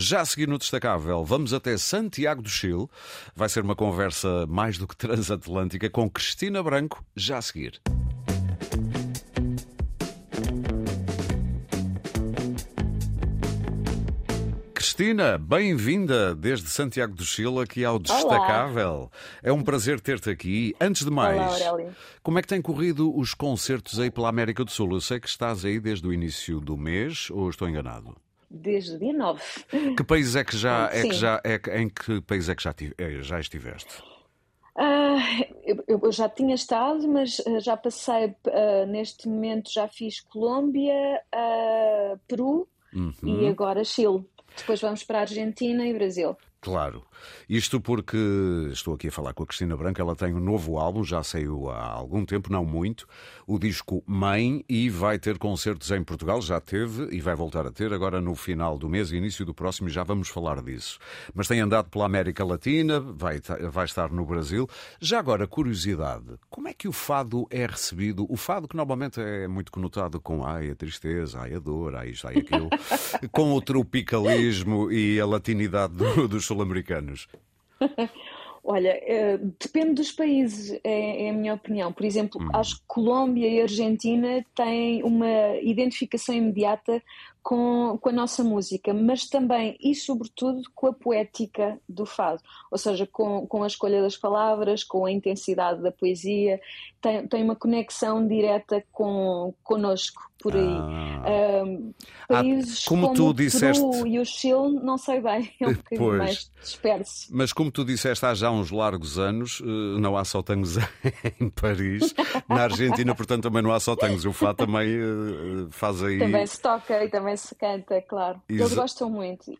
Já a seguir no Destacável, vamos até Santiago do Chile. Vai ser uma conversa mais do que transatlântica com Cristina Branco, já a seguir. Cristina, bem-vinda desde Santiago do Chile aqui ao Destacável. Olá. É um prazer ter-te aqui. Antes de mais, Olá, como é que têm corrido os concertos aí pela América do Sul? Eu sei que estás aí desde o início do mês, ou estou enganado? Desde o dia 9. Que país é que já, é que já é, em que país é que já, eh, já estiveste? Uh, eu, eu, já tinha estado, mas uh, já passei, uh, neste momento já fiz Colômbia, Peru uhum. e agora Chile. Depois vamos para a Argentina e Brasil. Claro. Isto porque estou aqui a falar com a Cristina Branco, ela tem um novo álbum, já saiu há algum tempo, não muito, o disco Mãe, e vai ter concertos em Portugal, já teve e vai voltar a ter agora no final do mês e início do próximo, já vamos falar disso. Mas tem andado pela América Latina, vai, vai estar no Brasil. Já agora, curiosidade, como é que o fado é recebido? O fado que normalmente é muito conotado com ai, a tristeza, ai, a dor, ai, isto, ai, aquilo, com o tropicalismo e a latinidade do, dos sul-americanos? Olha, eh, depende dos países, é, é, a minha opinião. Por exemplo, uhum. acho que Colômbia e Argentina têm uma identificação imediata com, com a nossa música, mas também e sobretudo com a poética do fado, ou seja, com, com a escolha das palavras, com a intensidade da poesia, tem, tem uma conexão direta com connosco por aí. Ah. Um, países ah, como, como tu disseste... Peru e o Chile, não sei bem, é um bocadinho pois. mais disperso. Mas como tu disseste há já uns largos anos, eh, não há só tangos em Paris, na Argentina, portanto também não há só tangos. O Fá também eh, faz aí... Também se toca e também se canta, claro. Exa... Eles gostam muito.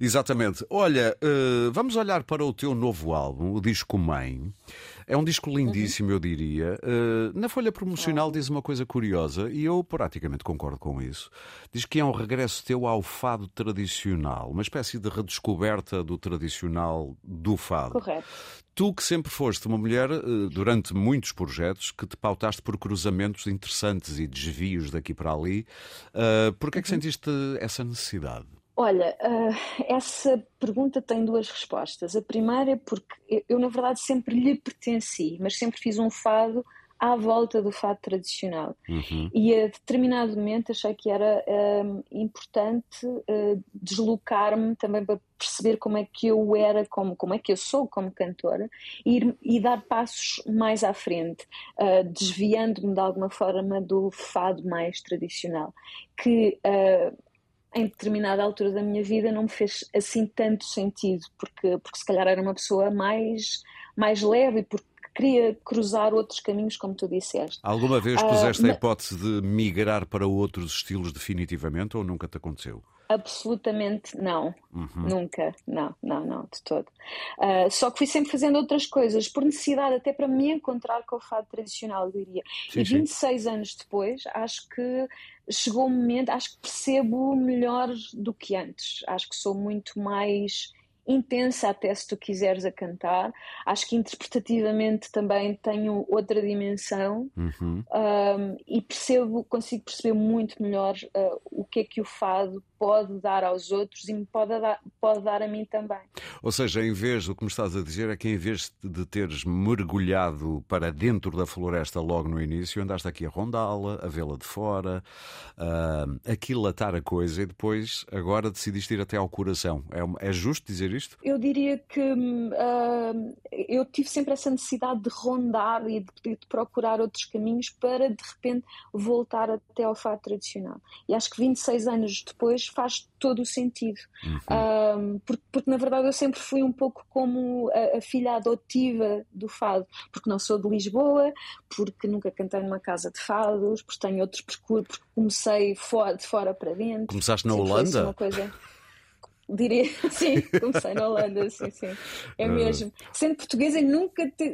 Exatamente. Olha, uh, vamos olhar para o teu novo álbum, o disco Mãe. É um disco lindíssimo, uhum. eu diria. Uh, na folha promocional diz uma coisa curiosa e eu praticamente concordo com isso. Diz que é um regresso teu ao fado tradicional, uma espécie de redescoberta do tradicional do fado. Correto. Tu que sempre foste uma mulher uh, durante muitos projetos que te pautaste por cruzamentos interessantes e desvios daqui para ali, uh, por que é que uhum. sentiste essa necessidade? Olha, uh, essa pergunta tem duas respostas. A primeira é porque eu, na verdade, sempre lhe pertenci, mas sempre fiz um fado à volta do fado tradicional. Uhum. E a determinado momento achei que era uh, importante uh, deslocar-me também para perceber como é que eu era, como, como é que eu sou como cantora, e, ir, e dar passos mais à frente, uh, desviando-me de alguma forma do fado mais tradicional. Que em determinada altura da minha vida não me fez assim tanto sentido, porque, porque se calhar era uma pessoa mais, mais leve e porque queria cruzar outros caminhos, como tu disseste. Alguma vez puseste uh, a hipótese de migrar para outros estilos definitivamente ou nunca te aconteceu? Absolutamente não, uhum. nunca, não, não, não, de todo. Uh, só que fui sempre fazendo outras coisas, por necessidade, até para me encontrar com o fado tradicional, eu diria. Sim, e 26 sim. anos depois, acho que chegou o momento, acho que percebo melhor do que antes. Acho que sou muito mais intensa até se tu quiseres a cantar. Acho que interpretativamente também tenho outra dimensão uhum. um, e percebo, consigo perceber muito melhor uh, o que é que o fado pode dar aos outros e me pode dar, pode dar a mim também. Ou seja, em vez, o que me estás a dizer é que em vez de teres mergulhado para dentro da floresta logo no início, andaste aqui a rondá-la, a vê-la de fora, uh, aquilatar a coisa e depois agora decidiste ir até ao coração. É, é justo dizer isto? Eu diria que uh, eu tive sempre essa necessidade de rondar e de, de, procurar outros caminhos para de repente voltar até ao fato tradicional. E acho que 26 anos depois faz todo o sentido. Uhum. Um, porque, porque, na verdade, eu sempre fui um pouco como a, a, filha adotiva do fado, porque não sou de Lisboa, porque nunca cantei numa casa de fados, porque tenho outros percursos, porque comecei fora, de fora para dentro. Começaste na Holanda? Uma coisa... Diria, sim, comecei na Holanda, sim, sim. É ah. mesmo. Sendo portuguesa, nunca te,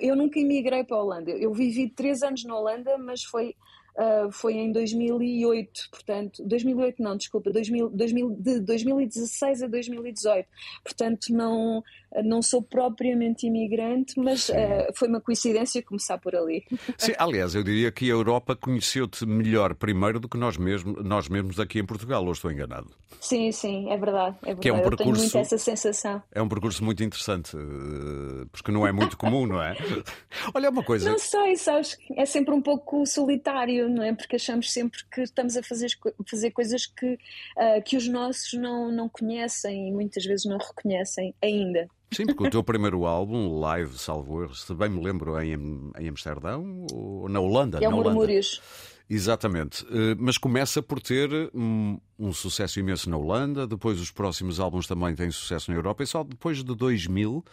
eu nunca emigrei para a Holanda. Eu vivi três anos na Holanda, mas foi uh, foi em 2008, portanto, 2008 não, desculpa, 2000, 2000, de 2016 a 2018. Portanto, não, não sou propriamente imigrante, mas uh, foi uma coincidência começar por ali. Sim, aliás, eu diria que a Europa conheceu-te melhor primeiro do que nós mesmos, nós mesmos aqui em Portugal, ou estou enganado? Sim, sim, é verdade. É verdade. Que é um percurso, eu tenho muito essa sensação. É um percurso muito interessante, eh, porque não é muito comum, não é? Olha uma coisa. Não sei, sabes, é sempre um pouco solitário, não é? Porque achamos sempre que estamos a fazer, fazer coisas que, uh, que os nossos não, não conhecem e muitas vezes não reconhecem ainda. Sim, porque o teu primeiro álbum, Live, salvo se bem me lembro, em, em Amsterdão ou na Holanda? É o Murmúrios. Exatamente, eh, mas começa por ter um, um, sucesso imenso na Holanda, depois os próximos álbuns também têm sucesso na Europa, e só depois de 2000,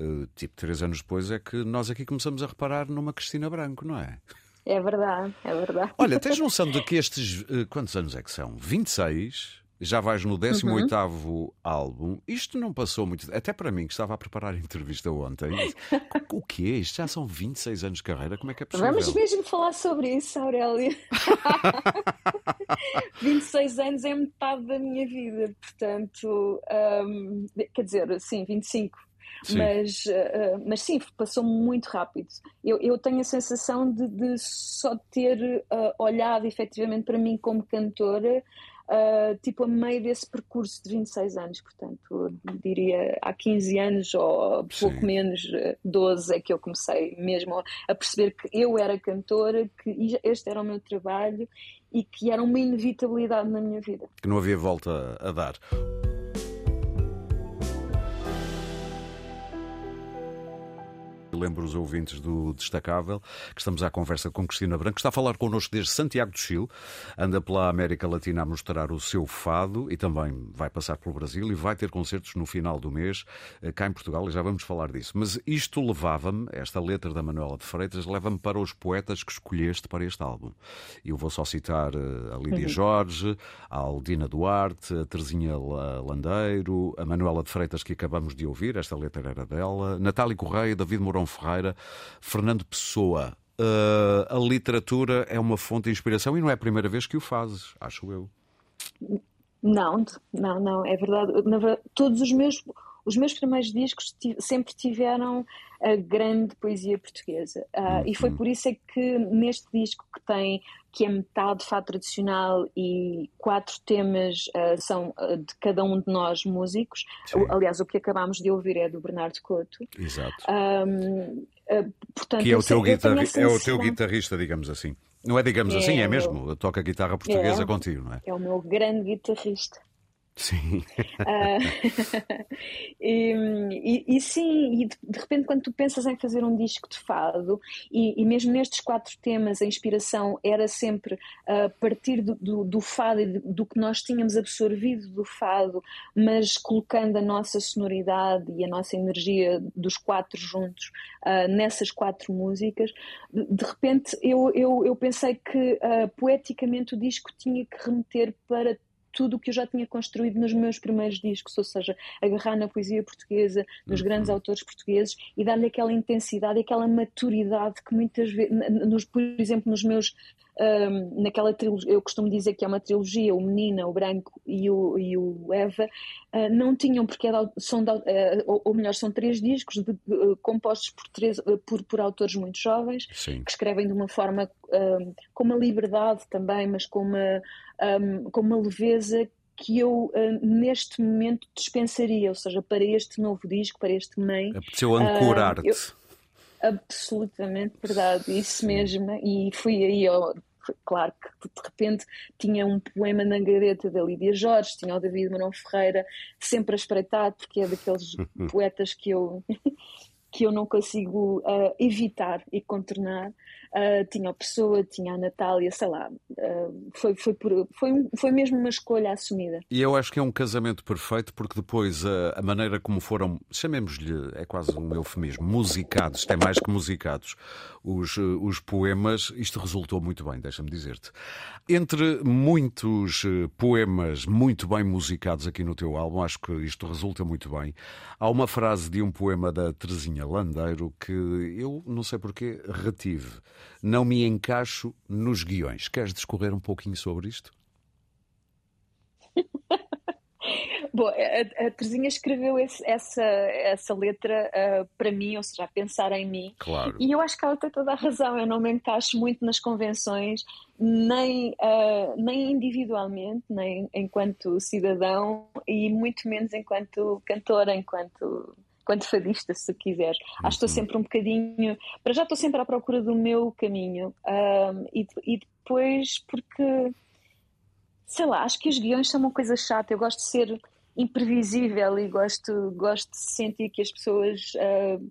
eh, tipo três anos depois, é que nós aqui começamos a reparar numa Cristina Branco, não é? É verdade, é verdade. Olha, tens noção de que estes. Eh, quantos anos é que são? 26? Já vais no 18 uhum. álbum. Isto não passou muito. Até para mim, que estava a preparar a entrevista ontem. o que é isto? Já são 26 anos de carreira. Como é que é possível? Vamos mesmo falar sobre isso, Aurélia. 26 anos é metade da minha vida. Portanto, um, quer dizer, sim, 25. Sim. Mas, uh, mas sim, passou muito rápido. Eu, eu tenho a sensação de, de só ter uh, olhado efetivamente para mim como cantora uh, tipo a meio desse percurso de 26 anos, portanto, diria há 15 anos ou pouco Sim. menos, 12 é que eu comecei mesmo a perceber que eu era cantora, que este era o meu trabalho e que era uma inevitabilidade na minha vida. Que não havia volta a dar. Lembro os ouvintes do Destacável, que estamos à conversa com Cristina Branco, que está a falar connosco desde Santiago do Chile, anda pela América Latina a mostrar o seu fado e também vai passar pelo Brasil e vai ter concertos no final do mês eh, cá em Portugal e já vamos falar disso. Mas isto levava-me, esta letra da Manuela de Freitas, leva-me para os poetas que escolheste para este álbum. Eu vou só citar eh, a Lídia uhum. Jorge, a Aldina Duarte, a Terezinha Landeiro, a Manuela de Freitas que acabamos de ouvir, esta letra era dela, Natália Correia, David Mourão Ferreira, Fernando Pessoa. Uh, a literatura é uma fonte de inspiração e não é a primeira vez que o fazes, acho eu. Não, não, não, é verdade todos os meus, os meus primeiros discos sempre tiveram a grande poesia portuguesa. Uh. E foi uhum. por isso é que neste disco que tem que é metade fado tradicional e quatro temas uh, são uh, de cada um de nós músicos. Aliás, o que acabámos de ouvir é do Bernardo Couto. Exato. Um, portanto, que é o, teu guitarri é o teu guitarrista, digamos assim. Não é digamos é assim, é mesmo. Toca guitarra portuguesa é, contigo, não é? É o meu grande guitarrista. Sim. Uh, e, e, e, sim, e de, repente, quando tu pensas em fazer um disco de fado, e, e mesmo nestes quatro temas, a inspiração era sempre a partir do, do, do fado e do que nós tínhamos absorvido do fado, mas colocando a nossa sonoridade e a nossa energia dos quatro juntos uh, nessas quatro músicas, de, de repente eu, eu, eu pensei que uh, poeticamente o disco tinha que remeter para tudo o que eu já tinha construído nos meus primeiros discos, ou seja, agarrar na poesia portuguesa, nos uhum. grandes autores portugueses e dar-lhe aquela intensidade, aquela maturidade que muitas vezes, nos, por exemplo, nos meus um, naquela trilogia, eu costumo dizer que é uma trilogia, o Menina, o Branco e o, e o Eva, uh, não tinham, porque era, são, uh, ou, ou, melhor, são três discos de, uh, compostos por, três, por, por autores muito jovens, Sim. que escrevem de uma forma com uma liberdade também, mas com uma, um, com uma leveza que eu neste momento dispensaria, ou seja, para este novo disco, para este mãe. Apeteceu ancorar-te. Absolutamente verdade, isso mesmo. E fui aí ao, claro que de repente tinha um poema na gareta da Lídia Jorge, tinha o David Marão Ferreira sempre a espreitar, porque é daqueles poetas que eu, que eu não consigo uh, evitar e contornar. Uh, tinha a Pessoa, tinha a Natália, sei lá, uh, foi, foi, por, foi, foi mesmo uma escolha assumida. E eu acho que é um casamento perfeito porque depois a, a maneira como foram, chamemos-lhe, é quase um eufemismo, musicados, é mais que musicados, os, os poemas, isto resultou muito bem, deixa-me dizer-te. Entre muitos poemas muito bem musicados aqui no teu álbum, acho que isto resulta muito bem. Há uma frase de um poema da Terezinha Landeiro que eu não sei porquê retive não me encaixo nos guiões. Queres discorrer um pouquinho sobre isto? Bom, a, a Terezinha escreveu esse, essa, essa letra uh, para mim, ou seja, a pensar em mim. Claro. E eu acho que ela tem toda a razão. Eu não me encaixo muito nas convenções, nem, uh, nem individualmente, nem enquanto cidadão, e muito menos enquanto cantora, enquanto enquanto fadista, se quiseres. Acho que estou sempre um bocadinho. Para já estou sempre à procura do meu caminho. Um, e, e depois, porque. Sei lá, acho que os guiões são uma coisa chata. Eu gosto de ser imprevisível e gosto, gosto de sentir que as pessoas. Uh,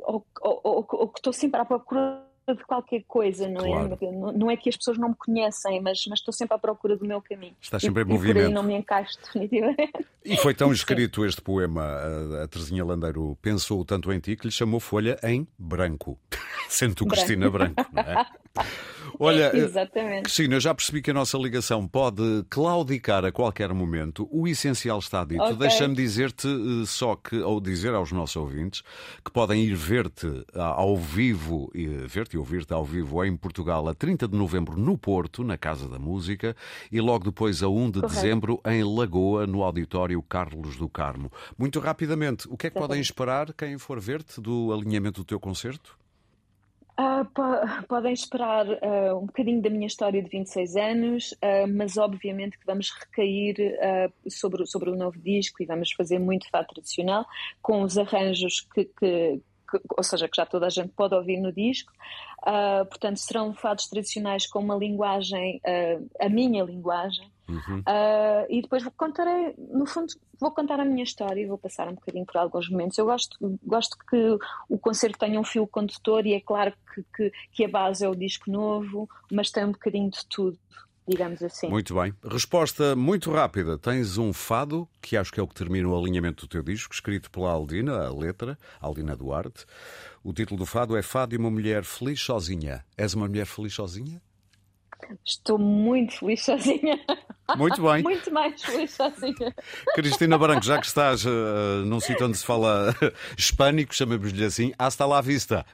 ou, ou, ou, ou que estou sempre à procura de qualquer coisa, não é? claro. é? Não é que as pessoas não me conhecem, mas, mas estou sempre à procura do meu caminho. Está sempre e, em movimento. E por aí não me encaixo definitivamente. E foi tão escrito este poema, a, a Terezinha Landeiro pensou tanto em ti que lhe chamou Folha em branco, sendo tu Cristina Branco, não é? Olha, eh, Exatamente. Cristina, já percebi que a nossa ligação pode claudicar a qualquer momento. O essencial está dito. Okay. Deixa-me dizer-te eh, só que, ou dizer aos nossos ouvintes, que podem ir ver-te ao vivo, ver-te e ouvir-te ao vivo em Portugal a 30 de novembro no Porto, na Casa da Música, e logo depois a 1 de Correto. dezembro em Lagoa, no Auditório Carlos do Carmo. Muito rapidamente, o que é que podem esperar quem for ver-te do alinhamento do teu concerto? Uh, podem esperar uh, um bocadinho da minha história de 26 anos, uh, mas obviamente que vamos recair sobre, sobre o novo disco e vamos fazer muito fado tradicional, com os arranjos que, que, que, ou seja, que já toda a gente pode ouvir no disco. portanto, serão fados tradicionais com uma linguagem, a minha linguagem, Uhum. Uh, e depois contarei, no fundo, vou contar a minha história e vou passar um bocadinho por alguns momentos. Eu gosto, gosto que o concerto tenha um fio condutor e é claro que, que, que a base é o disco novo, mas tem um bocadinho de tudo digamos assim. Muito bem. Resposta muito rápida. Tens um fado, que acho que é o que termina o alinhamento do teu disco, escrito pela Aldina, a letra, Aldina Duarte. O título do fado é Fado e uma mulher feliz sozinha. És uma mulher feliz sozinha? Estou muito feliz sozinha. Muito bem. muito mais feliz sozinha. Cristina Branco, já que estás uh, num sítio onde se fala hispânico, chamamos-lhe assim, hasta la vista.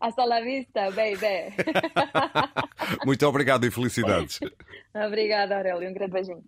Hasta la vista, baby. muito obrigado e felicidades. Obrigada, Aurélio. Um grande beijinho.